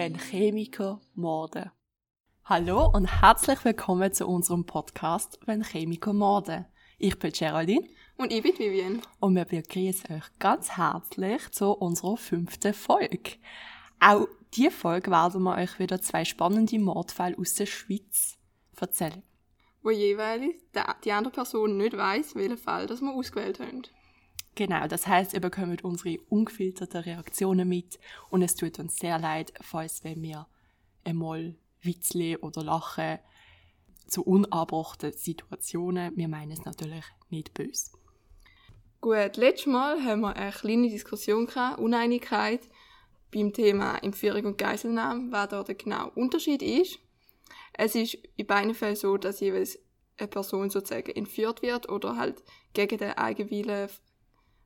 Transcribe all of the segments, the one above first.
wenn Chemiker morden. Hallo und herzlich willkommen zu unserem Podcast Wenn Chemiker morden. Ich bin Geraldine. Und ich bin Vivian. Und wir begrüßen euch ganz herzlich zu unserer fünften Folge. Auch diese Folge werden wir euch wieder zwei spannende Mordfälle aus der Schweiz erzählen. Wo jeweils die andere Person nicht weiß, welchen Fall das wir ausgewählt haben. Genau, das heißt, ihr bekommt unsere ungefilterten Reaktionen mit und es tut uns sehr leid, falls wenn wir einmal Witzle oder Lachen zu unabbrachten Situationen, wir meinen es natürlich nicht böse. Gut, letztes Mal haben wir eine kleine Diskussion gehabt, Uneinigkeit beim Thema Entführung und Geiselnahme, was da der genaue Unterschied ist. Es ist in beiden Fällen so, dass jeweils eine Person sozusagen entführt wird oder halt gegen den Eigenwillen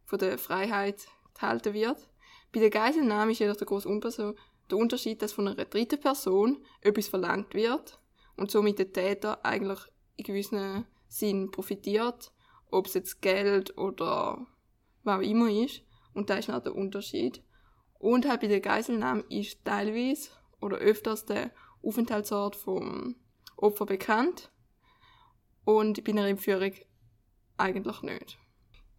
von der Freiheit gehalten wird. Bei der Geiselnahme ist jedoch der große Unterschied, dass von einer dritten Person etwas verlangt wird und somit der Täter eigentlich in gewissem Sinn profitiert, ob es jetzt Geld oder was auch immer ist. Und da ist noch der Unterschied. Und halt bei der Geiselnahme ist teilweise oder öfters der Aufenthaltsort vom Opfer bekannt und bei einer Entführung eigentlich nicht.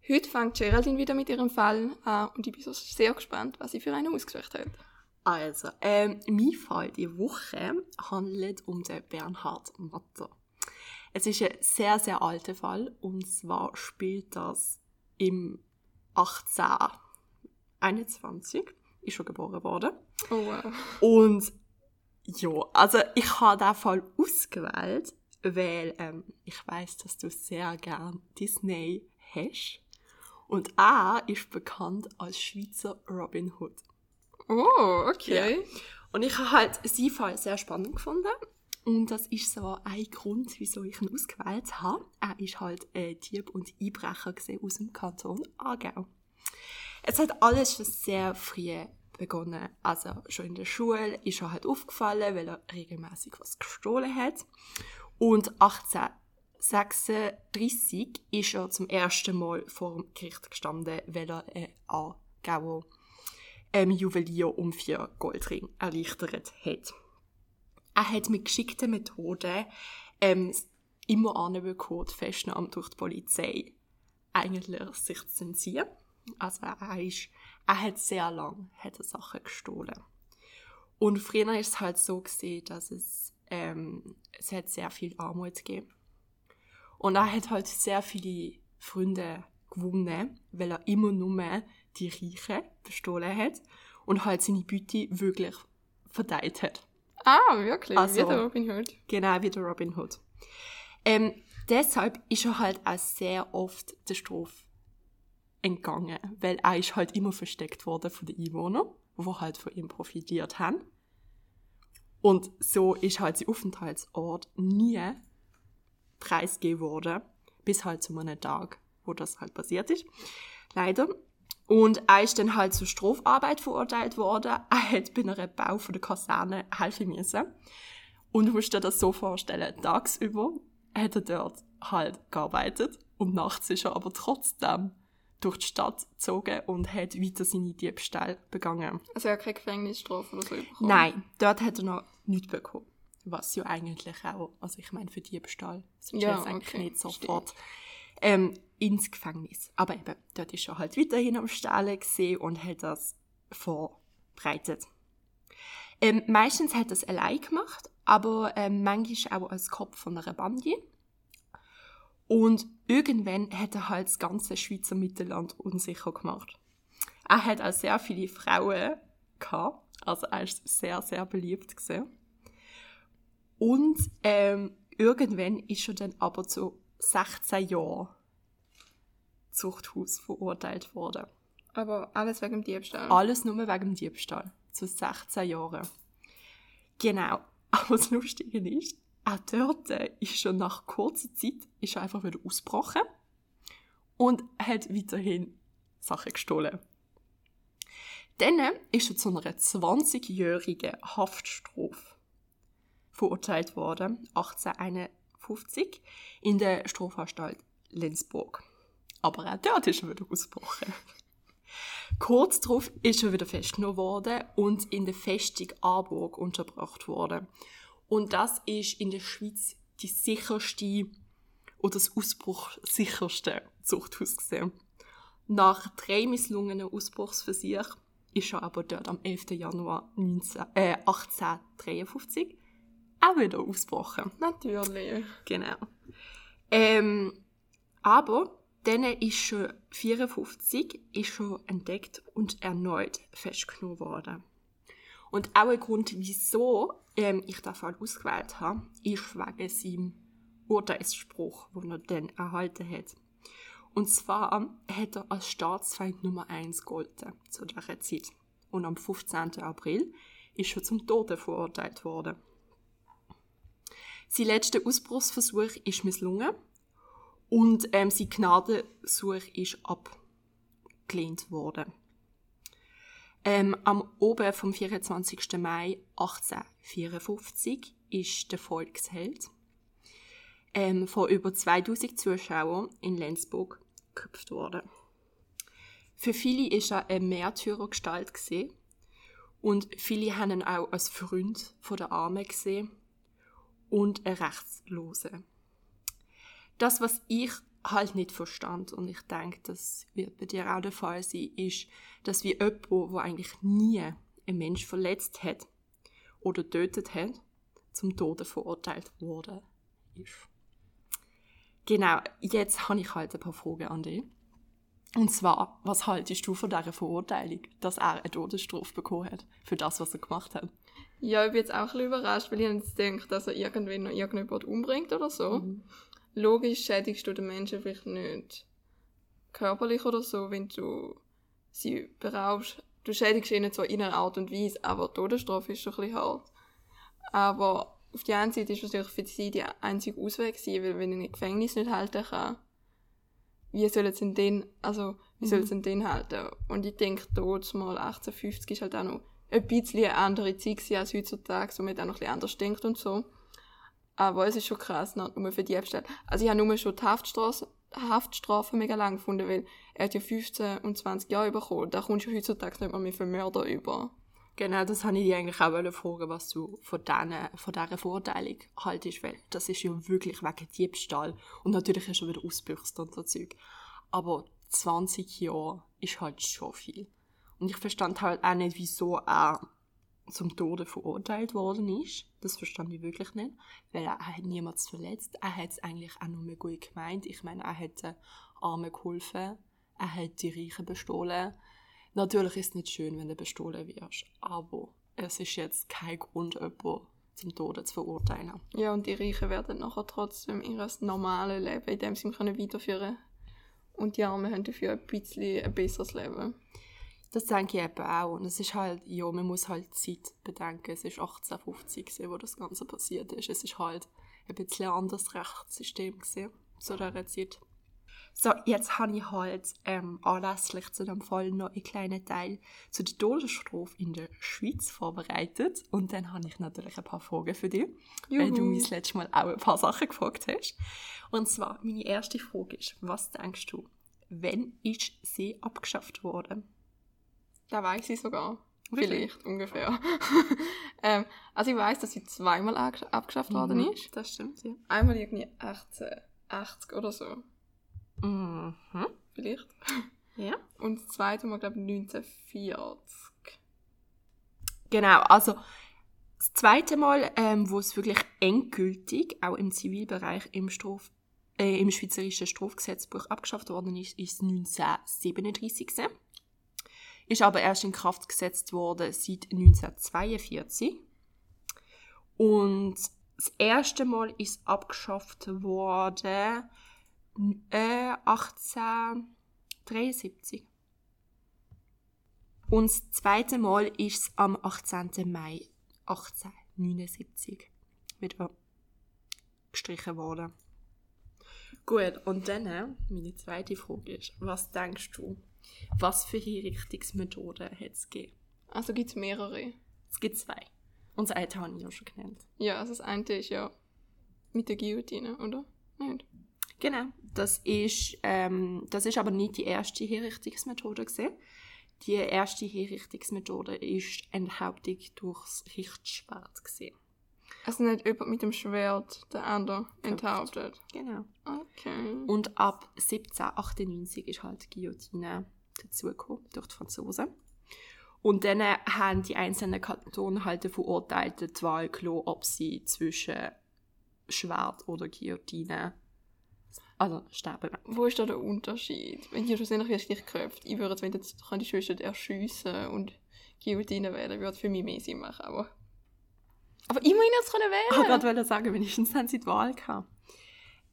Heute fängt Geraldine wieder mit ihrem Fall an und ich bin so sehr gespannt, was sie für einen ausgesucht hat. Also, ähm, mein Fall die Woche handelt um den Bernhard Matter. Es ist ein sehr, sehr alter Fall und zwar spielt das im 1821, ist schon geboren worden. Oh wow. Und ja, also ich habe diesen Fall ausgewählt, weil ähm, ich weiß, dass du sehr gern Disney hast. Und er ist bekannt als Schweizer Robin Hood. Oh, okay. Ja. Und ich habe halt seinen Fall sehr spannend gefunden. Und das ist so ein Grund, wieso ich ihn ausgewählt habe. Er ist halt äh, Dieb und Einbrecher aus dem Kanton Aargau. Es hat alles schon sehr früh begonnen. Also schon in der Schule ist er halt aufgefallen, weil er regelmäßig was gestohlen hat. Und 18 1936 ist er zum ersten Mal vor dem Gericht gestanden, weil er einen ähm, Juwelier um vier Goldring erleichtert hat. Er hat mit geschickten Methoden ähm, immer anbekommen, die Festnahme durch die Polizei eigentlich sich zu entziehen. Also er, ist, er hat sehr lange Sachen gestohlen. Und früher ist es halt so gesehen, dass es, ähm, es hat sehr viel Armut gegeben und er hat halt sehr viele Freunde gewonnen, weil er immer nur die Reichen bestohlen hat und halt seine Beute wirklich verteilt hat. Ah, wirklich? Also, wie der Robin Hood? Genau, wie der Robin Hood. Ähm, deshalb ist er halt auch sehr oft der Strophe entgangen, weil er ist halt immer versteckt worden von den Einwohnern, die halt von ihm profitiert haben. Und so ist halt sein Aufenthaltsort nie preisgegeben worden, bis halt zu einem Tag, wo das halt passiert ist. Leider. Und er ist dann halt zur Strafarbeit verurteilt worden. Er hat bei einem Bau von der Kaserne helfen müssen. Und du musst dir das so vorstellen, tagsüber hat er dort halt gearbeitet und nachts ist er aber trotzdem durch die Stadt gezogen und hat weiter seine Diebstahl begangen. Also er hat keine Gefängnisstrafe oder so bekommen? Nein, dort hat er noch nichts bekommen was ja eigentlich auch, also ich meine für Diebstahl, sonst ja, jetzt eigentlich nicht sofort ähm, ins Gefängnis. Aber eben, dort ist er halt weiterhin am Stahlen gesehen und hat das vorbereitet. Ähm, meistens hat er es allein gemacht, aber ähm, manchmal auch als Kopf von einer Bande. Und irgendwann hat er halt das ganze Schweizer Mittelland unsicher gemacht. Er hat auch sehr viele Frauen gehabt, also er ist sehr, sehr beliebt gesehen. Und ähm, irgendwann ist er dann aber zu 16 Jahren Zuchthaus verurteilt worden. Aber alles wegen dem Diebstahl? Alles nur wegen dem Diebstahl. Zu 16 Jahren. Genau. Aber das Lustige ist, auch dort ist schon nach kurzer Zeit ist er einfach wieder ausgebrochen und hat weiterhin Sachen gestohlen. Dann ist er zu einer 20-jährigen Haftstrafe verurteilt worden, 1851, in der Strafanstalt Lenzburg. Aber auch dort ist er wieder ausgebrochen. Kurz darauf ist er wieder festgenommen worden und in der Festung Aarburg untergebracht worden. Und das ist in der Schweiz die sicherste oder das ausbruchsicherste Zuchthaus gesehen. Nach drei misslungenen Ausbruchsversuchen ist er aber dort am 11. Januar 19, äh, 1853 auch wieder ausgebrochen. Natürlich. Genau. Ähm, aber dann ist schon 54 ist schon entdeckt und erneut festgenommen worden. Und auch ein Grund, wieso ähm, ich den Fall ausgewählt habe, ist wegen seinem Urteilsspruch, den er dann erhalten hat. Und zwar hat er als Staatsfeind Nummer 1 gegolten zu dieser Zeit. Und am 15. April ist er zum Tode verurteilt worden. Sein letzter Ausbruchsversuch ist misslungen und ähm, sein Gnadensuch ist abgelehnt worden. Ähm, am Oben vom 24. Mai 1854 ist der Volksheld ähm, von über 2000 Zuschauern in Lenzburg geköpft worden. Für viele ist er eine Märtyrergestalt gesehen und viele haben ihn auch als Freund von der Armen gesehen und ein Rechtslose. Das, was ich halt nicht verstand und ich denke, das wird bei dir auch der Fall sein, ist, dass wie jemand, wo eigentlich nie ein Mensch verletzt hat oder getötet hat, zum Tode verurteilt ist. Genau, jetzt habe ich halt ein paar Fragen an dich. Und zwar, was haltest du von dieser Verurteilung, dass er eine Todesstrafe bekommen hat für das, was er gemacht hat? Ja, ich bin jetzt auch ein bisschen überrascht, weil ich jetzt denke, dass er irgendwann noch irgendjemand umbringt oder so. Mhm. Logisch schädigst du den Menschen vielleicht nicht körperlich oder so, wenn du sie beraubst. Du schädigst ihnen zwar in einer Art und Weise, aber Todesstrafe ist schon ein bisschen hart. Aber auf die einen Seite ist es natürlich für sie der einzige Ausweg gewesen, weil wenn ein Gefängnis nicht halten kann, wie soll es denn den, also, wie soll es denn den halten? Und ich denke, dort mal 1850 ist halt auch noch ein bisschen eine andere Zeit als heutzutage, wo man dann noch ein bisschen anders denkt und so. Aber es ist schon krass, nicht nur für Diebstahl. Also ich habe nur schon die Haftstrafe, Haftstrafe mega lang gefunden, weil er hat ja 15 und 20 Jahre bekommen. Da kommst du heutzutage nicht mehr für Mörder über. Genau, das habe ich dich eigentlich auch fragen, was du von, denen, von dieser Verurteilung haltest, weil das ist ja wirklich wegen Diebstahl. Und natürlich ist er wieder ausbüchst und so Zeug. Aber 20 Jahre ist halt schon viel. Und ich verstand halt auch nicht, wieso er zum Tode verurteilt worden ist. Das verstand ich wirklich nicht, weil er, hat niemanden verletzt. Er hat es eigentlich auch nur gut gemeint. Ich meine, er hat den Armen geholfen, er hat die Reichen bestohlen. Natürlich ist es nicht schön, wenn du bestohlen wirst, aber es ist jetzt kein Grund, jemanden zum Tode zu verurteilen. Ja, und die Reichen werden nachher trotzdem ihr normales Leben in dem Sinne weiterführen Und die Armen haben dafür ein bisschen ein besseres Leben. Das denke ich eben auch. Und es ist halt, ja, man muss halt die Zeit bedenken. Es ist 1850, wo das Ganze passiert ist. Es ist halt ein bisschen anderes Rechtssystem gesehen zu dieser Zeit. So, jetzt habe ich halt ähm, anlässlich zu dem Fall noch einen kleinen Teil zu der Todesstrafe in der Schweiz vorbereitet. Und dann habe ich natürlich ein paar Fragen für dich, Juhu. weil du mich das letzte Mal auch ein paar Sachen gefragt hast. Und zwar, meine erste Frage ist, was denkst du, wann ist sie abgeschafft worden? Da weiß ich sogar. Wirklich? Vielleicht, ungefähr. ähm, also ich weiß, dass sie zweimal abgeschafft worden mhm, ist. Das stimmt, ja. Einmal irgendwie 1880 oder so. Mhm. Vielleicht. Ja. Und das zweite Mal, glaube ich, 1940. Genau, also das zweite Mal, ähm, wo es wirklich endgültig auch im Zivilbereich im, Straf, äh, im Schweizerischen Strafgesetzbuch abgeschafft worden ist, ist 1937 ist aber erst in Kraft gesetzt worden seit 1942. Und das erste Mal ist abgeschafft worden äh, 1873. Und das zweite Mal ist es am 18. Mai 1879 wieder gestrichen worden. Gut, und dann, äh, meine zweite Frage ist, was denkst du, was für Hinrichtungsmethoden hat es gegeben? Also gibt es mehrere? Es gibt zwei. Und das eine habe ich ja schon genannt. Ja, also das eine ist ja mit der Guillotine, oder? Nicht? Genau. Das ist, ähm, das ist aber nicht die erste Hinrichtungsmethode gesehen. Die erste Hinrichtungsmethode ist Enthauptung durchs Richtschwert. Gewesen. Also nicht jemand mit dem Schwert der andere enthauptet. Genau. Okay. Und ab 1798 ist halt die Guillotine dazugekommen durch die Franzosen. Und dann äh, haben die einzelnen Kantone halt den Verurteilten die Wahl gelassen, ob sie zwischen Schwert oder Guillotine also sterben wollen. Wo ist da der Unterschied? Wenn hier schlussendlich wirst du dich geköpft, ich würde, wenn jetzt kann die Schwester erschiessen und Guillotine wählen, würde für mich mehr Sinn machen, aber... Aber immerhin jetzt können Ich wählen! wollte gerade sagen, wenigstens haben sie die Wahl gehabt.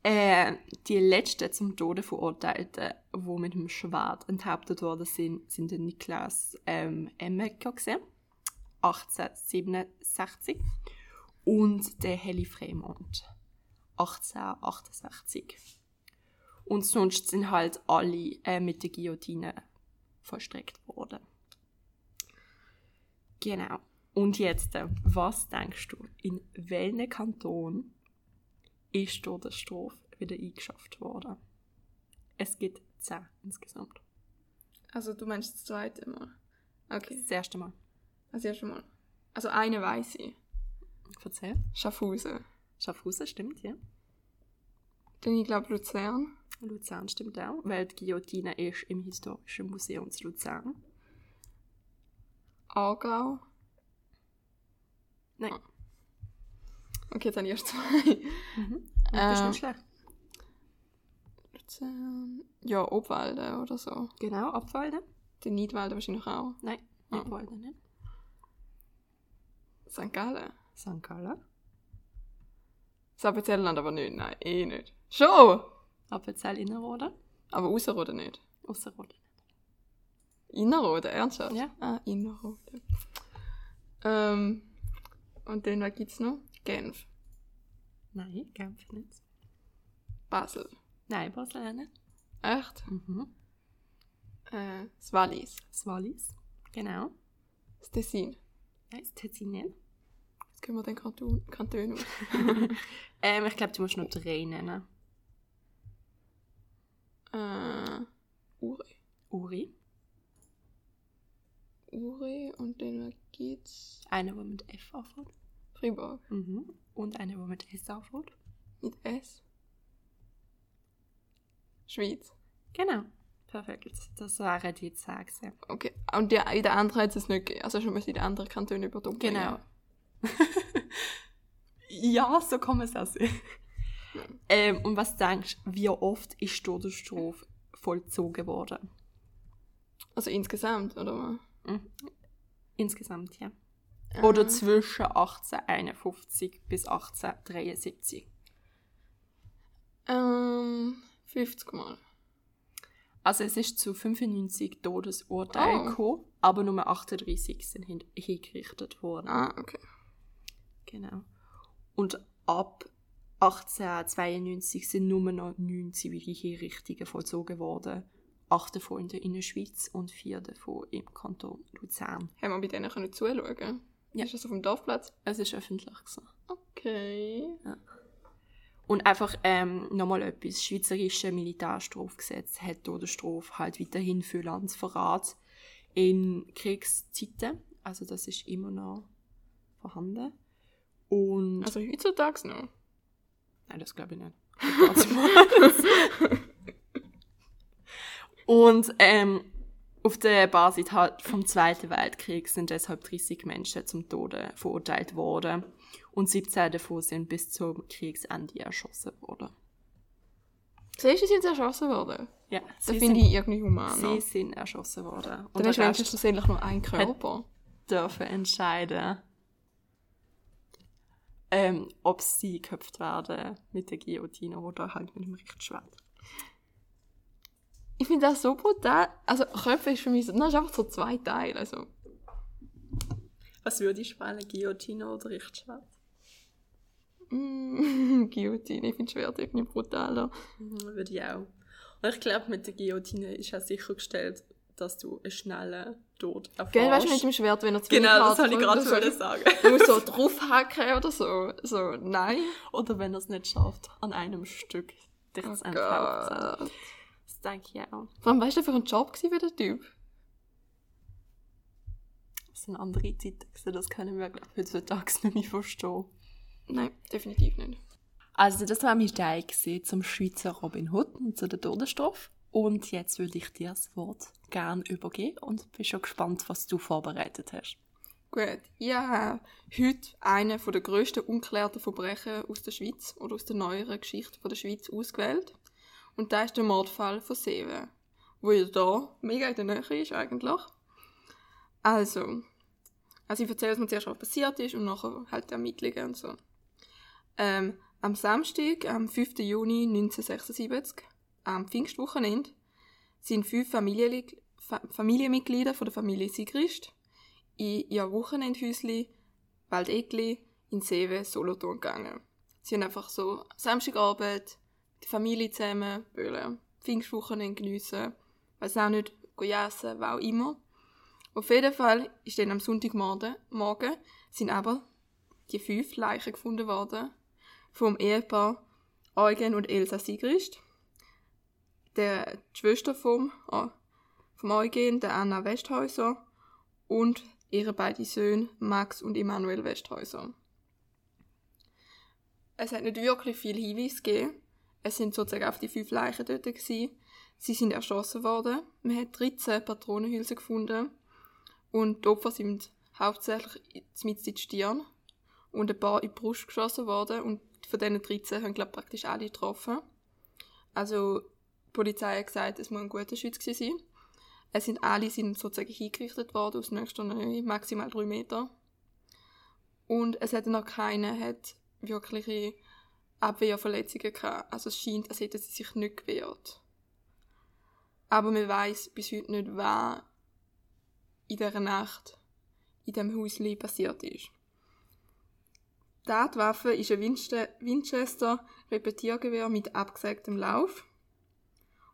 Äh, die letzten zum Tode Verurteilten, die mit dem Schwert enthauptet worden sind, sind der Niklas ähm, Emmecker gewesen, 1867 und der Heli Fremont 1868. Und sonst sind halt alle äh, mit der Guillotine vollstreckt worden. Genau. Und jetzt, äh, was denkst du, in welchem Kanton ist durch die Strafe wieder eingeschafft worden? Es gibt zehn insgesamt. Also du meinst das zweite Mal? Okay, Das erste Mal. das erste Mal. Also eine weiss ich. Erzähl. Schaffhausen. Schaffhausen stimmt, ja. Dann ich glaube Luzern. Luzern stimmt auch, weil die Guillotine ist im Historischen Museum zu Luzern. Aargau. Nein. Okay, jetzt habe ich erst zwei. Mhm. Das ist Ähm. nicht schlecht. Ja, Obwalden oder so. Genau, Abwalden? Den Nidwalden wahrscheinlich auch. Nein, Ah. Abwalden nicht. St. Gallen. St. Gallen. Sabezelland aber nicht. Nein, eh nicht. Schon! Appenzell Innerrhoden. Aber Ausserrhoden nicht. Ausserrhoden. Innerrhoden, ernsthaft? Ja. Ah, Innerrhoden. Ähm, und dann, was gibt's noch? Genf. Nein, Genf nicht. Basel. Nein, Basel auch nicht. Echt? Mhm. Äh, das Wallis. Das Wallis. Genau. Das Tessin. Nein, das Tessin nicht. Jetzt können wir den Kanton, Kanton aus. ähm, ich glaube, du musst noch drei nennen. äh, Uri. Uri. Uri und dann, gibt's? Eine, die mit F anfängt. Fribourg. Mhm. Und eine, die mit S anfängt. Mit S. Schweiz. Genau. Perfekt. Das wären die gewesen. Okay. Und der, in der anderen hat es nicht gegeben. Also schon müssen die anderen Kantone überdumpeln. Genau. ja, so kann man es auch sehen. ähm, und was denkst du, wie oft ist Todesstrafe vollzogen worden? Also insgesamt, oder? Mhm. Insgesamt, ja. Oder zwischen 1851 bis 1873. Ähm, 50 Mal. Also es ist zu 95 Todesurteilen Oh. gekommen, aber nur 38 sind hin hingerichtet worden. Ah, okay. Genau. Und ab 1892 sind nur noch neun zivile Hinrichtungen vollzogen worden. Acht davon in der Innerschweiz und vier davon im Kanton Luzern. Haben wir bei denen können zuschauen? Ja. Ist das auf dem Dorfplatz? Es ist öffentlich gewesen. Okay. Und einfach ähm, nochmal etwas. Das Schweizerische Militärstrafgesetz hat die Todesstrafe halt weiterhin für Landsverrat in Kriegszeiten. Also das ist immer noch vorhanden. Und Also heutzutage noch. Nein, das glaube ich nicht. Und ähm, auf der Basis halt vom Zweiten Weltkrieg sind deshalb 30 Menschen zum Tode verurteilt worden und 17 davon sind bis zum Kriegsende erschossen worden. Siehst du, sie sind erschossen worden? Ja, Das finde ich irgendwie human. sie sind erschossen worden. Und Dann ist wenigstens schlussendlich nur ein Körper. dürfen entscheiden, ähm, ob sie geköpft werden mit der Guillotine oder halt mit dem Richtschwert. Ich finde das so brutal. Also Köpfe ist für mich so, das ist einfach so zwei Teile. Also, Was würde ich wählen, Guillotine oder Richtschwert? mm, Guillotine, ich finde Schwert irgendwie brutaler. Mhm, würde ich auch. Und ich glaube, mit der Guillotine ist auch sichergestellt, dass du einen schnellen Tod erfährst. Gell, weißt du, mit dem Schwert, wenn er zu Genau, das wollte ich gerade so- sagen. Du musst so draufhacken oder so. So, nein. Oder wenn er es nicht schafft, an einem Stück dich Oh zu enthaupten. Denke ich auch. Vor allem, weißt du, für ein Job war für den Typ? Das sind andere Zeiten, das können wir, glaube ich, heutzutage nicht mehr verstehen. Nein, definitiv nicht. Also das war mein Teil zum Schweizer Robin Hood und zu der Todesstrafe. Und jetzt würde ich dir das Wort gerne übergeben und bin schon gespannt, was du vorbereitet hast. Gut, ich habe heute einen der grössten unklärten Verbrechen aus der Schweiz oder aus der neueren Geschichte von der Schweiz ausgewählt. Und das ist der Mordfall von Seven, wo ja da mega in der Nähe ist eigentlich. Also, also ich erzähle, was mir zuerst passiert ist und nachher halt die Ermittlungen und so. Ähm, am Samstag, am 5. Juni 1976, am Pfingstwochenende, sind fünf Familien, Familienmitglieder von der Familie Sigrist in ihr Wochenendhäusli Waldegli in Sewe, Solothurn gegangen. Sie haben einfach so Samstagabend die Familie zusammen, wollen Pfingstwochenende geniessen, weiß auch nicht, essen, was auch immer. Auf jeden Fall ist dann am Sonntagmorgen morgen, sind aber die fünf Leichen gefunden worden vom Ehepaar Eugen und Elsa Sigrist, der Schwester vom, oh, vom Eugen, der Anna Westhäuser und ihre beiden Söhne Max und Emanuel Westhäuser. Es hat nicht wirklich viel Hinweise gegeben. Es sind sozusagen auf die fünf Leichen dort gewesen. Sie sind erschossen worden. Man hat 13 Patronenhülsen gefunden. Und die Opfer sind hauptsächlich mit in die Stirn und ein paar in die Brust geschossen worden. Und von diesen 13 haben, glaube ich, praktisch alle getroffen. Also, die Polizei hat gesagt, es muss ein guter Schütz sein. Es sind alle sind sozusagen hingerichtet worden aus nächster Nähe, maximal drei Meter. Und es hat noch keine hat wirkliche Abwehrverletzungen gehabt. Also es scheint, als hätten sie sich nicht gewehrt. Aber man weiß bis heute nicht, was in dieser Nacht in dem Hausli passiert ist. Die Tatwaffe ist ein Winchester Repetiergewehr mit abgesägtem Lauf.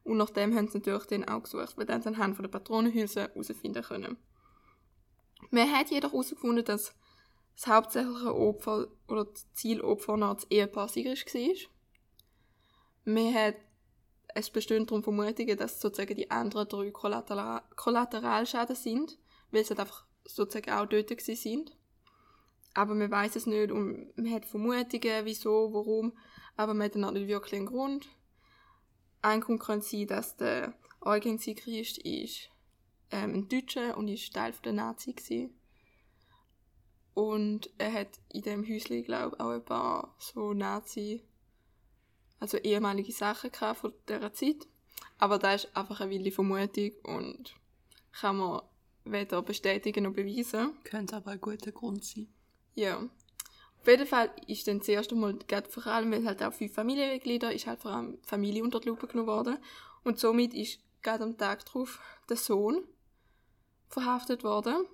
Und nach dem haben sie natürlich dann auch gesucht, weil dann sie anhand von der Patronenhülse herausfinden können. Man hat jedoch herausgefunden, dass das hauptsächliche Opfer oder das Zielopfer noch das Ehepaar Sigrisch war. Man hat, es bestehen darum Vermutungen, dass sozusagen die anderen drei Kollateral Kollateralschäden sind, weil sie halt einfach sozusagen auch dort sind. Aber man weiß es nicht und man hat Vermutungen, wieso, warum, aber man hat dann auch nicht wirklich einen Grund. Ein Grund könnte sein, dass der Eugen Sigrist ist ähm, ein Deutscher und ist Teil der Nazi gewesen. Und er hat in dem Häuschen, glaube ich, auch ein paar so Nazi, also ehemalige Sachen gehabt von dieser Zeit. Aber das ist einfach eine wilde Vermutung und kann man weder bestätigen noch beweisen. Könnte aber ein guter Grund sein. Ja. Auf jeden Fall ist dann das erste Mal, vor allem, weil halt auch fünf Familienmitglieder, ist halt vor allem Familie unter die Lupe genommen worden. Und somit ist gerade am Tag darauf der Sohn verhaftet worden.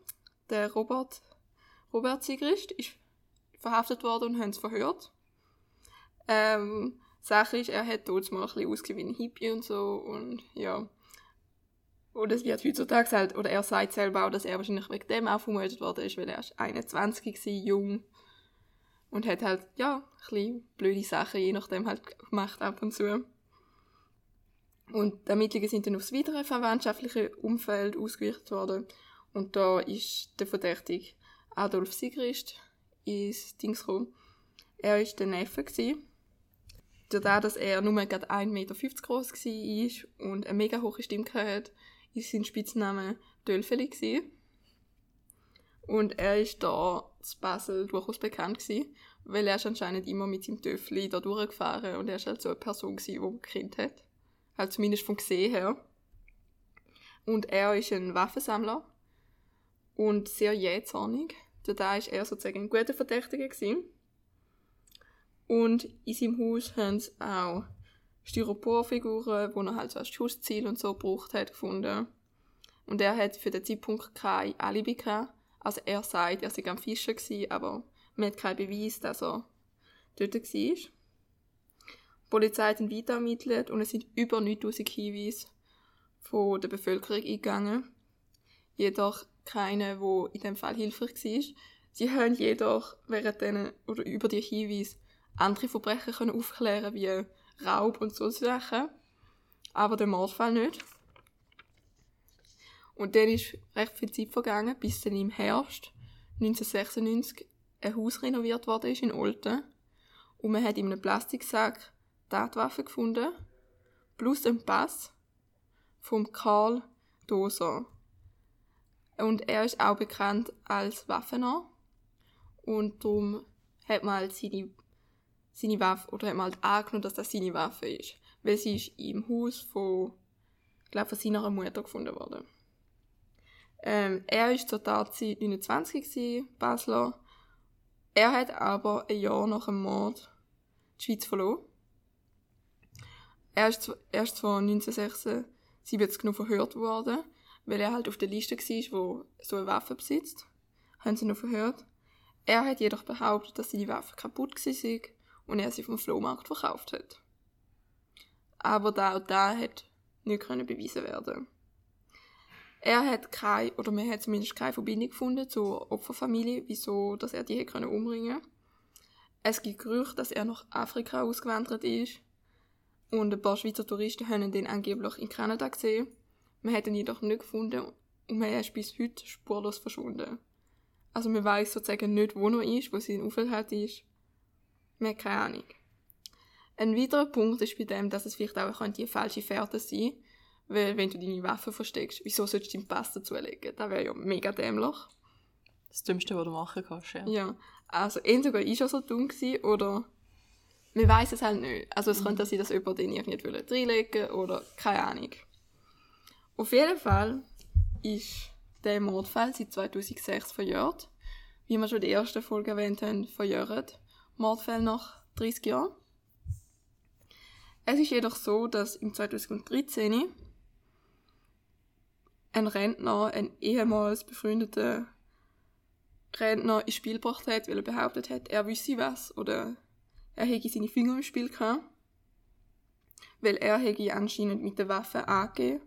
Der Robert, Robert Sigrist ist verhaftet worden und haben es verhört. Ähm, Sache ist, er hat dort mal ein bisschen ausgesehen wie ein Hippie und so und ja. Und es wird heutzutage halt, oder er sagt selber auch, dass er wahrscheinlich wegen dem auch vermutet worden ist, weil er ist 21 war, jung und hat halt, ja, ein bisschen blöde Sachen je nachdem halt gemacht ab und zu. Und die Ermittlungen sind dann aufs weitere verwandtschaftliche Umfeld ausgerichtet worden. Und da ist der Verdächtige Adolf Sigrist ins Dings gekommen. Er war der Neffe. Dadurch, dass er nur gerade 1,50 Meter groß war und eine mega hohe Stimme hatte, ist sein Spitzname Dölfeli. Und er ist da zu Basel durchaus bekannt weil er anscheinend immer mit seinem Töffli da durchgefahren und er ist halt so eine Person die man kennt hat. Halt zumindest vom Gesehen her. Und er ist ein Waffensammler und sehr jähzornig. Da ist er sozusagen ein guter Verdächtiger gewesen. Und in seinem Haus haben sie auch Styroporfiguren, die er halt so als Schussziel und so gebraucht hat, gefunden. Und er hat für den Zeitpunkt kein Alibi gehabt. Also er sagt, er sei am Fischen gewesen, aber man hat keinen Beweis, dass er dort war. Die Polizei hat ihn weiter ermittelt und es sind über 9000 Hinweise von der Bevölkerung eingegangen. Jedoch keine, wo in dem Fall hilfreich war. Sie haben jedoch während denen, oder über die Hinweise andere Verbrechen können aufklären wie Raub und so Sachen. Aber den Mordfall nicht. Und dann ist recht viel Zeit vergangen, bis dann im Herbst 1996 ein Haus renoviert worden ist in Olten. Und man hat in einem Plastiksack Tatwaffen gefunden, plus einen Pass vom Karl Doser. Und er ist auch bekannt als Waffener. Und darum hat man halt seine, seine Waffe, oder hat man halt angenommen, dass das seine Waffe ist. Weil sie ist im Haus von, ich glaube, von seiner Mutter gefunden worden. Ähm, er ist zur Tatzeit 29 gewesen, Basler. Er hat aber ein Jahr nach dem Mord die Schweiz verloren. Er ist, er zwar 1976 noch verhört worden, weil er halt auf der Liste war, wo so eine Waffe besitzt. Haben sie noch verhört. Er hat jedoch behauptet, dass seine Waffe kaputt war und er sie vom Flohmarkt verkauft hat. Aber da und da hat nicht bewiesen werden. Er hat keine, oder man hat zumindest keine Verbindung gefunden zur Opferfamilie, wieso, dass er die hätte können. Es gibt Gerüchte, dass er nach Afrika ausgewandert ist. Und ein paar Schweizer Touristen haben ihn angeblich in Kanada gesehen. Man hat ihn jedoch nicht gefunden und er ist bis heute spurlos verschwunden. Also man weiß sozusagen nicht, wo er ist, wo sein Aufenthalt ist. Man hat keine Ahnung. Ein weiterer Punkt ist bei dem, dass es vielleicht auch eine falsche Fährte sein könnte, weil wenn du deine Waffe versteckst, wieso sollst du deinen Pass dazulegen? Das wäre ja mega dämlich. Das Dümmste, was du machen kannst, ja. Ja, also entweder ist er so dumm gewesen, oder man weiß es halt nicht. Also es mhm. könnte sein, dass jemand den irgendwie reinlegen oder keine Ahnung. Auf jeden Fall ist der Mordfall seit 2006 verjährt. Wie wir schon in der ersten Folge erwähnt haben, verjährt Mordfälle nach 30 Jahren. Es ist jedoch so, dass im 2013 ein Rentner, ein ehemals befreundeter Rentner ins Spiel gebracht hat, weil er behauptet hat, er wüsste was oder er hätte seine Finger im Spiel gehabt. Weil er hätte anscheinend mit der Waffe angegeben.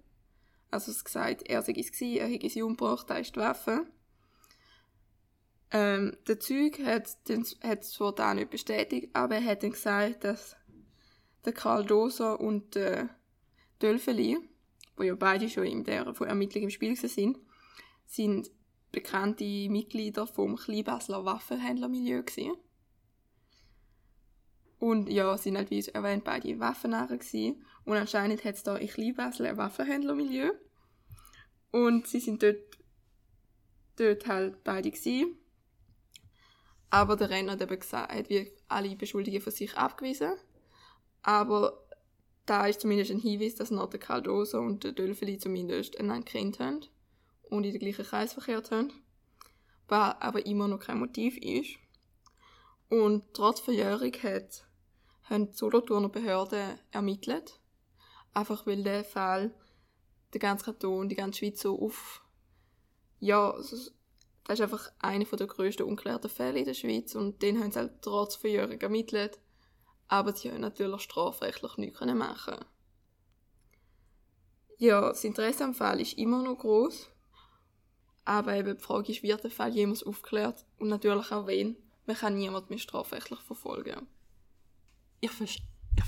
Also es gesagt, er sei es gewesen, er hätte sie umgebracht, da ist die Waffe. Ähm, der Zug hat, den, hat zwar da nicht bestätigt, aber er hat dann gesagt, dass der Karl Doser und der Dölfeli, wo ja beide schon in der von Ermittlungen im Spiel sind, sind bekannte Mitglieder vom Kleinbasler Waffenhändlermilieu gewesen. Und ja, sind halt, wie erwähnt, beide Waffennarren gewesen. Und anscheinend hat es da in Kleinbasel ein Waffenhändlermilieu. Und sie sind dort, dort halt beide gewesen. Aber der Renner hat eben gesagt, hat wie alle Beschuldigungen von sich abgewiesen. Aber da ist zumindest ein Hinweis, dass noch der Cardoso und der Dölfeli zumindest einander kennt haben und in den gleichen Kreis verkehrt haben. Was aber immer noch kein Motiv ist. Und trotz Verjährung hat, haben die Solothurner Behörden ermittelt. Einfach weil der Fall der ganze Kanton, die ganze Schweiz so auf, ja, das ist einfach einer der grössten unklärten Fälle in der Schweiz und den haben sie halt trotz Verjährung ermittelt aber sie haben natürlich strafrechtlich nichts machen Ja, das Interesse am Fall ist immer noch groß, aber eben die Frage ist, wird der Fall jemals aufgeklärt und natürlich auch wen. Man kann niemand mehr strafrechtlich verfolgen. Ich, ver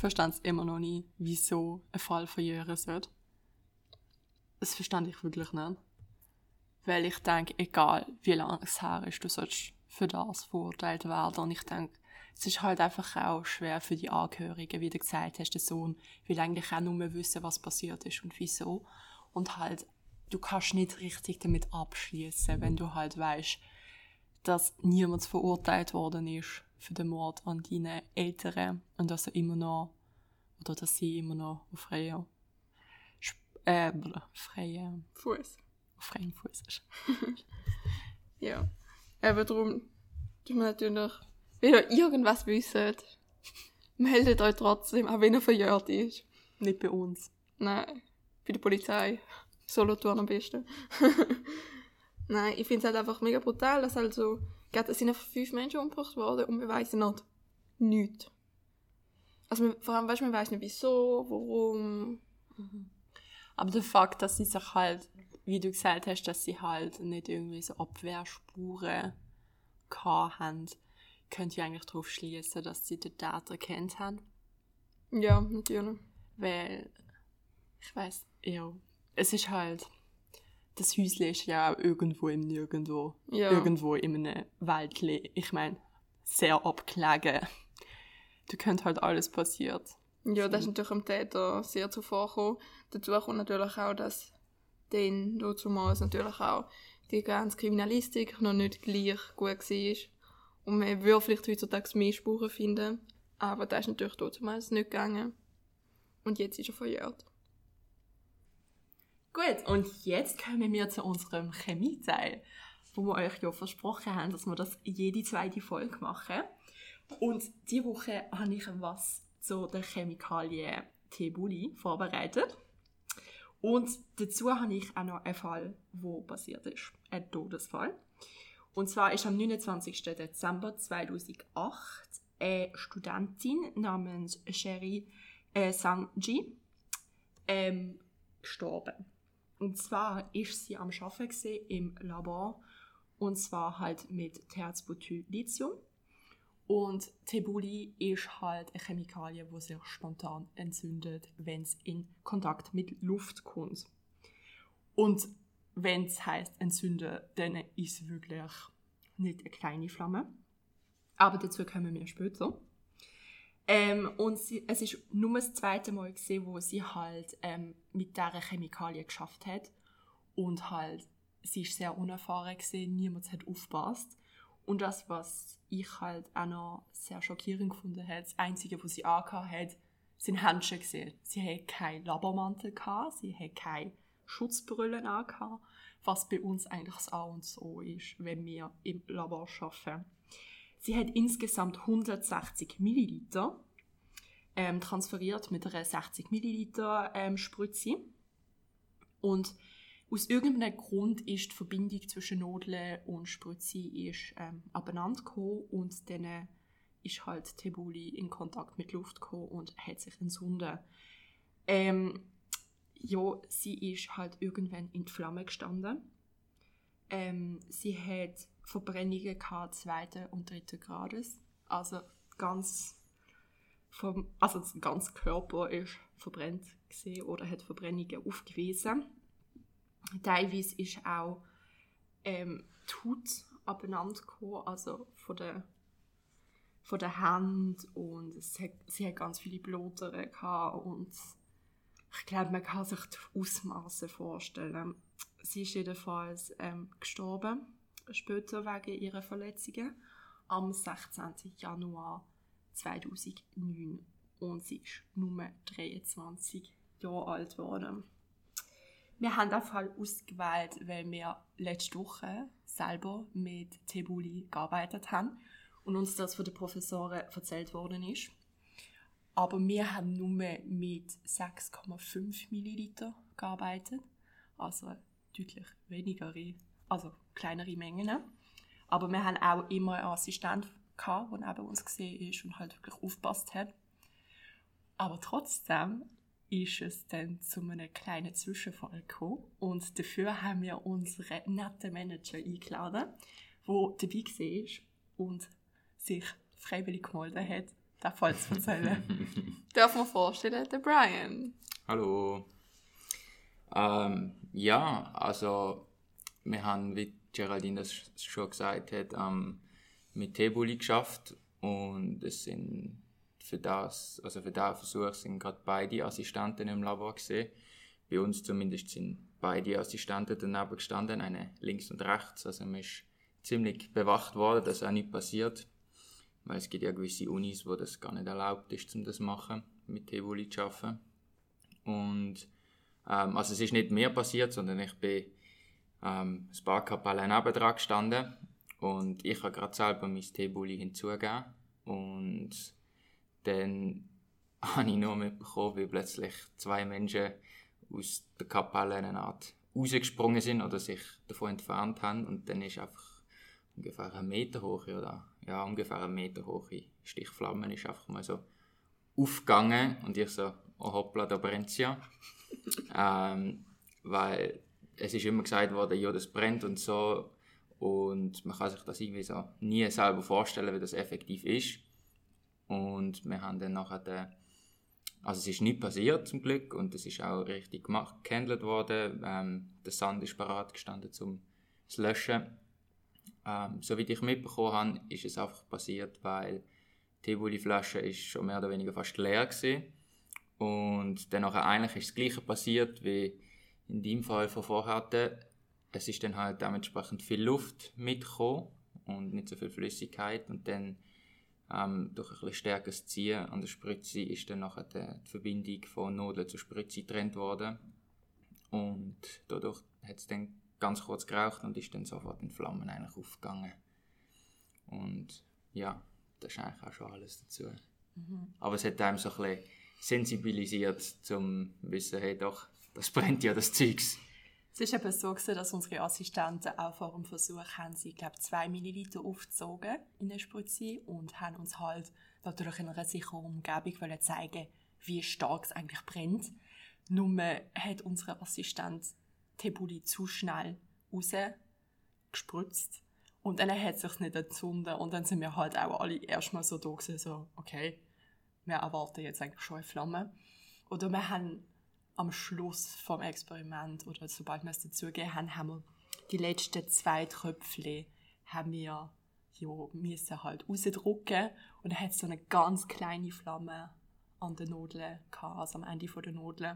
verstehe es immer noch nie, wieso ein Fall verjähren sollte. Das verstehe ich wirklich nicht. Weil ich denke, egal wie lange es her ist, du sollst für das verurteilt werden. Und ich denke, es ist halt einfach auch schwer für die Angehörigen, wie du gesagt hast, der Sohn will eigentlich auch nur wissen, was passiert ist und wieso. Und halt, du kannst nicht richtig damit abschließen, wenn du halt weißt, dass niemand verurteilt worden ist für den Mord an deinen Eltern und dass er immer noch oder dass sie immer noch auf freier äh, freier Fuß auf freien Fuß ist. ja, aber darum tun wir natürlich wenn ihr irgendwas wisst, meldet euch trotzdem, auch wenn er verjährt ist. Nicht bei uns. Nein, bei der Polizei. Solothurn am besten. Nein, ich finde es halt einfach mega brutal, dass halt so, es sind einfach fünf Menschen umgebracht worden und wir wissen nicht nichts. Also vor allem, weißt man weiß nicht wieso, warum. Mhm. Aber der Fakt, dass sie sich halt, wie du gesagt hast, dass sie halt nicht irgendwie so Abwehrspuren haben, könnt ihr eigentlich darauf schließen, dass sie den Täter kennt haben. Ja, natürlich. Weil, ich weiß, ja, es ist halt, das Häuschen ist ja auch irgendwo im Nirgendwo. Ja. Irgendwo in einem Wäldli. Ich meine, sehr abgelegen. Da könnte halt alles passiert. Ja, das ist natürlich dem Täter sehr zuvorgekommen. Dazu kommt natürlich auch, dass dann damals natürlich auch die ganze Kriminalistik noch nicht gleich gut war. Und man würde vielleicht heutzutage mehr Spuren finden, aber das ist natürlich damals nicht gegangen. Und jetzt ist er verjährt. Gut, und jetzt kommen wir zu unserem Chemieteil, wo wir euch ja versprochen haben, dass wir das jede zweite Folge machen. Und diese Woche habe ich was zu der Chemikalie Tebuli vorbereitet. Und dazu habe ich auch noch einen Fall, wo passiert ist. Ein Todesfall. Und zwar ist am 29. Dezember 2008 eine Studentin namens Sherry äh, Sanji ähm, gestorben. Und zwar ist sie am Arbeiten im Labor und zwar halt mit Terzbutylithium. Und Tebuli ist halt eine Chemikalie, die sich spontan entzündet, wenn es in Kontakt mit Luft kommt. Und wenn es heißt entzünden, dann ist es wirklich nicht eine kleine Flamme. Aber dazu kommen wir später. Ähm, und sie, es ist nur das zweite Mal gesehen, wo sie halt ähm, mit dieser Chemikalie geschafft hat. Und halt, sie ist sehr unerfahren gesehen, niemand hat aufgepasst. Und das, was ich halt auch noch sehr schockierend gefunden habe, das Einzige, was sie angehabt hat, sind Handschuhe gesehen. Sie hat keinen Labormantel gehabt, sie hat keine Schutzbrille angehabt, was bei uns eigentlich das A und so ist, wenn wir im Labor arbeiten. Sie hat insgesamt 160 Milliliter ähm, transferiert mit einer 60 Milliliter ähm, Spritze. Und aus irgendeinem Grund ist die Verbindung zwischen Nadel und Spritze ist, ähm, abeinander gekommen und dann ist halt Tebuli in Kontakt mit Luft gekommen und hat sich entzündet. Ähm, ja, sie ist halt irgendwann in die Flamme gestanden. Ähm, sie hat Verbrennungen gehabt, zweiten und dritten Grades. Also ganz vom, also der ganze Körper ist verbrennt gesehen oder hat Verbrennungen aufgewiesen. Teilweise ist auch ähm, die Haut abeinander also von der, von der Hand und hat, sie hat ganz viele Bluteren und ich glaube, man kann sich die Ausmaße vorstellen. Sie ist jedenfalls ähm, gestorben, später wegen ihrer Verletzungen, am 16. Januar 2009 und sie ist nur 23 Jahre alt geworden. Wir haben den Fall ausgewählt, weil wir letzte Woche selber mit Tebuli gearbeitet haben und uns das von den Professoren erzählt worden ist. Aber wir haben nur mit 6,5 Milliliter gearbeitet, also deutlich weniger, also kleinere Mengen. Aber wir haben auch immer einen Assistent gehabt, der neben uns gesehen ist und halt wirklich aufgepasst hat. Aber trotzdem ist es dann zu einem kleinen Zwischenfall gekommen und dafür haben wir unseren netten Manager eingeladen, der dabei war und sich freiwillig gemeldet hat, den Fall zu erzählen. Darf man vorstellen, der Brian. Hallo. Ähm, ja, also wir haben, wie Geraldine das schon gesagt hat, ähm, mit Tebuli geschafft und es sind für das, also für diesen Versuch sind gerade beide Assistenten im Labor gesehen. Bei uns zumindest sind beide Assistenten daneben gestanden, eine links und rechts. Also man ist ziemlich bewacht worden, dass auch nichts passiert. Weil es gibt ja gewisse Unis, wo das gar nicht erlaubt ist, um das zu machen, mit Tebuli zu arbeiten. Und ähm, also es ist nicht mehr passiert, sondern ich bin ähm, ein paar Kapellen nebendran gestanden. Und ich habe gerade selber mein Tebuli hinzugegeben. Und dann habe ich nur mitbekommen, wie plötzlich zwei Menschen aus der Kapelle eine Art rausgesprungen sind oder sich davon entfernt haben. Und dann ist einfach ungefähr ein Meter hoch oder? Ja ungefähr ein Meter hohe Stichflamme ist einfach mal so aufgegangen. Und ich so oh hoppla da brennt's ja. Ähm, weil es ist immer gesagt worden ja das brennt und so und man kann sich das irgendwie so nie selber vorstellen wie das effektiv ist und wir haben dann nachher den, Also es ist nicht passiert zum Glück und es ist auch richtig gemacht, gehandelt worden. Ähm, der Sand ist parat gestanden zum zu löschen. Ähm, so wie ich mitbekommen habe, ist es einfach passiert, weil die Teebully-Flasche ist schon mehr oder weniger fast leer gewesen. und dann eigentlich ist das Gleiche passiert wie in dem Fall von vorher. Es ist dann halt dementsprechend viel Luft mitgekommen und nicht so viel Flüssigkeit und dann ähm, durch ein bisschen stärkeres Ziehen an der Spritze ist dann nachher die Verbindung von Nudeln zur Spritze getrennt worden und dadurch hat es dann ganz kurz geraucht und ist dann sofort in Flammen eigentlich aufgegangen und ja, das ist eigentlich auch schon alles dazu. Mhm. Aber es hat einem so ein bisschen sensibilisiert zum wissen, hey doch, das brennt ja das Zeugs. Es ist eben so gewesen, dass unsere Assistenten auch vor dem Versuch haben sie, glaube zwei Milliliter aufgezogen in der Spritze und haben uns halt natürlich in einer sicheren Umgebung wollen zeigen, wie stark es eigentlich brennt. Nur hat unsere Assistent Tebuli zu schnell rausgespritzt und dann hat es sich nicht entzündet und dann sind wir halt auch alle erstmal so da gewesen, so, okay, wir erwarten jetzt eigentlich schon eine Flamme. Oder wir haben am Schluss vom Experiment oder sobald wir es dazugegeben haben, haben wir die letzten zwei Tröpfchen haben wir ja, müssen halt rausdrücken und dann hat es so eine ganz kleine Flamme an der Nadel gehabt, also am Ende der Nadel.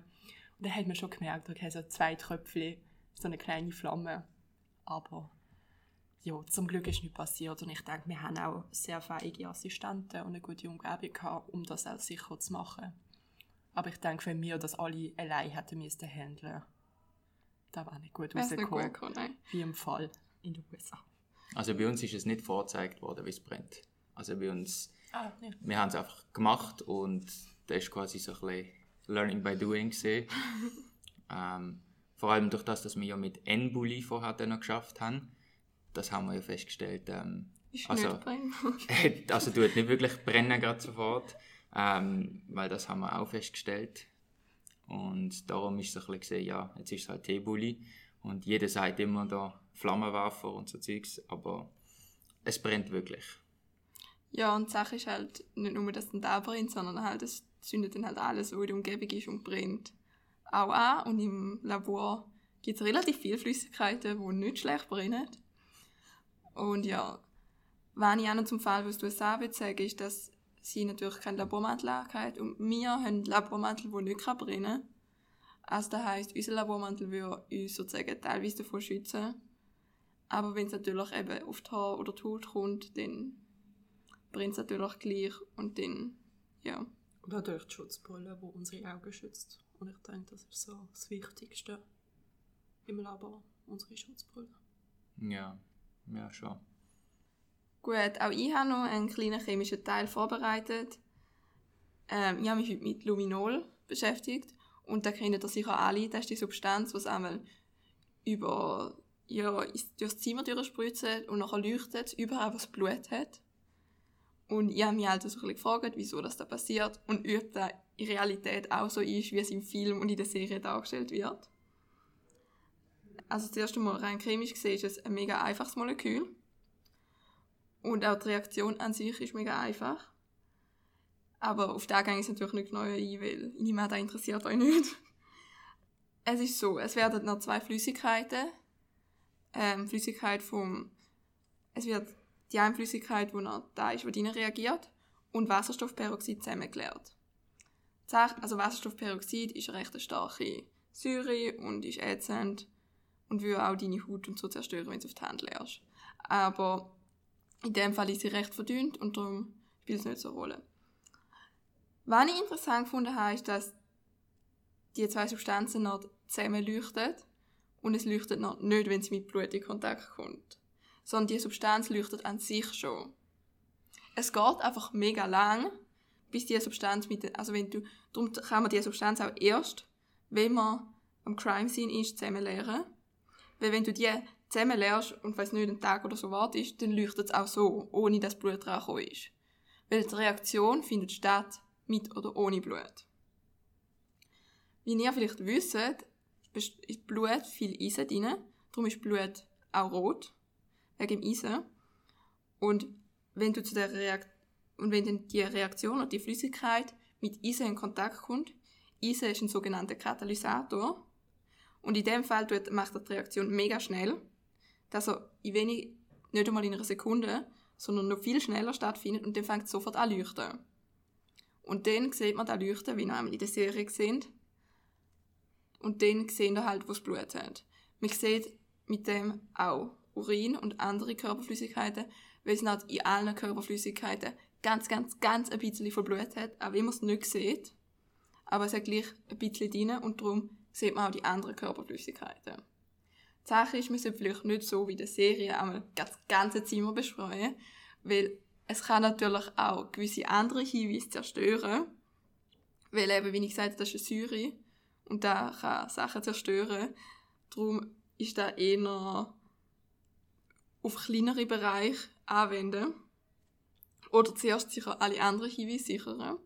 Und dann hat man schon gemerkt, okay, so zwei Tröpfchen, so eine kleine Flamme. Aber ja, zum Glück ist nichts passiert und ich denke, wir haben auch sehr fähige Assistenten und eine gute Umgebung gehabt, um das auch sicher zu machen. Aber ich denke, wenn wir das alle allein hätten müssen handeln, da war nicht gut rausgekommen. Nicht gut wie im Fall in den USA. Also bei uns ist es nicht vorgezeigt worden, wie es brennt. Also bei uns, ah, nee. wir haben es einfach gemacht und das ist quasi so ein bisschen Learning by Doing ähm, vor allem durch das, dass wir ja mit N-Bully vorher noch geschafft haben. Das haben wir ja festgestellt. Ähm, ist also, nicht brennen. also tut nicht wirklich brennen gerade sofort ähm, weil das haben wir auch festgestellt. Und darum ist es ein bisschen gesehen, ja, jetzt ist es halt Teebully und jeder sagt immer da Flammenwerfer und so Zeugs, aber es brennt wirklich. Ja, und die Sache ist halt nicht nur, dass es da brennt, sondern halt, es zündet dann halt alles, was in der Umgebung ist und brennt, auch an. Und im Labor gibt es relativ viele Flüssigkeiten, die nicht schlecht brennen. Und ja, wenn ich auch noch zum Fall, was du sagen willst, ist, dass sie natürlich keinen Labormantel haben und wir haben einen Labormantel, der nicht brennen kann. Also das heisst, unser Labormantel würde uns sozusagen teilweise davon schützen. Aber wenn es natürlich eben auf die Haar oder die Haut kommt, dann brennt es natürlich gleich und dann, ja. Und natürlich die Schutzbrille, die unsere Augen schützt. Und ich denke, das ist so das Wichtigste im Labor, unsere Schutzbrille. Ja, ja schon. Gut, auch ich habe noch einen kleinen chemischen Teil vorbereitet. Ähm, ich habe mich heute mit Luminol beschäftigt und da kennt ihr sicher alle. Das ist die Substanz, die einmal über, ja, durchs Zimmer durchspritzt und nachher leuchtet überall, was Blut hat. Und ich habe mich halt so ein gefragt, wieso das da passiert und ob das in Realität auch so ist, wie es im Film und in der Serie dargestellt wird. Also das erste Mal rein chemisch gesehen ist es ein mega einfaches Molekül. Und auch die Reaktion an sich ist mega einfach. Aber auf den gehe ich natürlich nicht genau ein, weil niemand da interessiert euch nicht. Es ist so, es werden noch zwei Flüssigkeiten. Ähm, Flüssigkeit vom, es wird die eine Flüssigkeit, die noch da ist, die reagiert, und Wasserstoffperoxid zusammengeklärt. Also Wasserstoffperoxid ist eine recht starke Säure und ist ätzend und will auch deine Haut und so zerstören, wenn du auf die Hand leerst. Aber in dem Fall ist sie recht verdünnt und darum spielt es nicht so eine Rolle. Was ich interessant habe, ist, dass die zwei Substanzen noch zusammen leuchten und es leuchtet noch nicht, wenn sie mit Blut in Kontakt kommt. Sondern die Substanz leuchtet an sich schon. Es geht einfach mega lang, bis die Substanz mit, also wenn du, darum kann man die Substanz auch erst, wenn man am Crime Scene ist, zusammen leeren. Weil wenn du die zusammen lernst und weiß nicht, einen Tag oder so wartest, dann leuchtet es auch so, ohne dass Blut dran ist. Weil die Reaktion findet statt, mit oder ohne Blut. Wie ihr vielleicht wisst, ist Blut viel Eisen drin, darum ist Blut auch rot, wegen dem Eisen. Und wenn du zu der Reakt und wenn dann die Reaktion oder die Flüssigkeit mit Eisen in Kontakt kommt. Eisen ist ein sogenannter Katalysator. Und in dem Fall macht die Reaktion mega schnell, dass er in wenig, nicht einmal in einer Sekunde, sondern noch viel schneller stattfindet und dann fängt es sofort an leuchten. Und dann sieht man das Leuchten, wie wir in der Serie sehen. Und dann sehen wir halt, wo das Blut hat. Man sieht mit dem auch Urin und andere Körperflüssigkeiten, weil es nicht in allen Körperflüssigkeiten ganz, ganz, ganz ein bisschen von Blut hat, auch wenn man es nicht sieht. Aber es hat gleich ein bisschen drin und darum sieht man auch die anderen Körperflüssigkeiten. Die Sache ist, man sollte vielleicht nicht so wie in der Serie einmal das ganze Zimmer beschreien, weil es kann natürlich auch gewisse andere Hinweise zerstören, weil eben, wie ich gesagt habe, das ist eine Säure und da kann Sachen zerstören. Darum ist da eher auf kleinere Bereiche anwenden. Oder zuerst sicher alle anderen Hinweise sichern.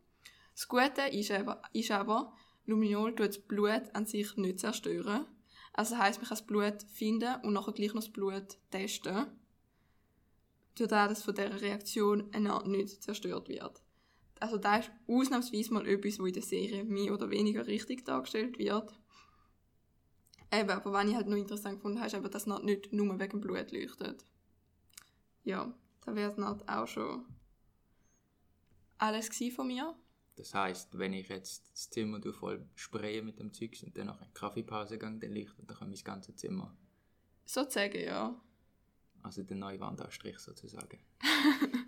Das Gute ist aber, ist aber Luminol tut das Blut an sich nicht zerstören. Also das heisst, man kann das Blut finden und nachher gleich noch das Blut testen. Durch das, dass von dieser Reaktion nicht zerstört wird. Also da ist ausnahmsweise mal etwas, wo in der Serie mehr oder weniger richtig dargestellt wird. Eben, aber was ich halt noch interessant gefunden habe, ist eben, dass es nicht nur wegen Blut leuchtet. Ja, da wäre es auch schon alles von mir. Das heißt, wenn ich jetzt das Zimmer voll spraye mit dem Zeugs und dann noch eine Kaffeepause gehe, dann leuchtet dann mein ganzes Zimmer. Sozusagen, ja. Also der neue Wandanstrich sozusagen.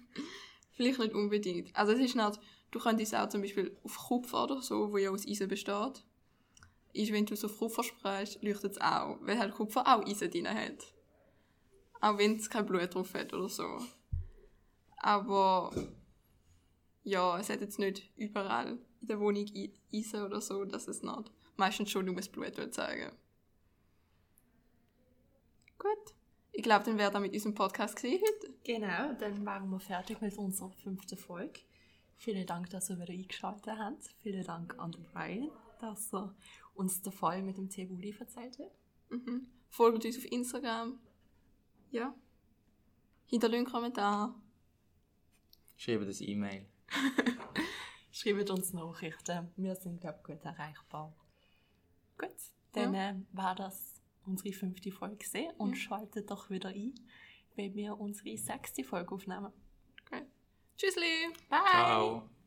Vielleicht nicht unbedingt. Also es ist nicht, du könntest auch zum Beispiel auf Kupfer oder so, wo ja aus Eisen besteht, ist, wenn du so auf Kupfer sprayst, leuchtet es auch, weil halt Kupfer auch Eisen drin hat. Auch wenn es kein Blut drauf hat oder so. Aber ja, es hat jetzt nicht überall in der Wohnung Eisen oder so, dass es nicht meistens schon nur das Blut zeigen. Gut. Ich glaube, dann wäre das mit unserem Podcast gesehen heute. Genau, dann waren wir fertig mit unserer fünften Folge. Vielen Dank, dass ihr wieder eingeschaltet habt. Vielen Dank an Brian, dass er uns den Fall mit dem Tebuli erzählt hat. Mhm. Folgt uns auf Instagram. Ja. Hinterlasst einen Kommentar. Schreibt das E-Mail. Schreibt uns Nachrichten. Wir sind, glaube ich, gut erreichbar. Gut, dann ja. äh, war das unsere fünfte Folge gesehen und ja. schaltet doch wieder ein, wenn wir unsere sechste Folge aufnehmen. Okay. Tschüssli. Bye. Ciao.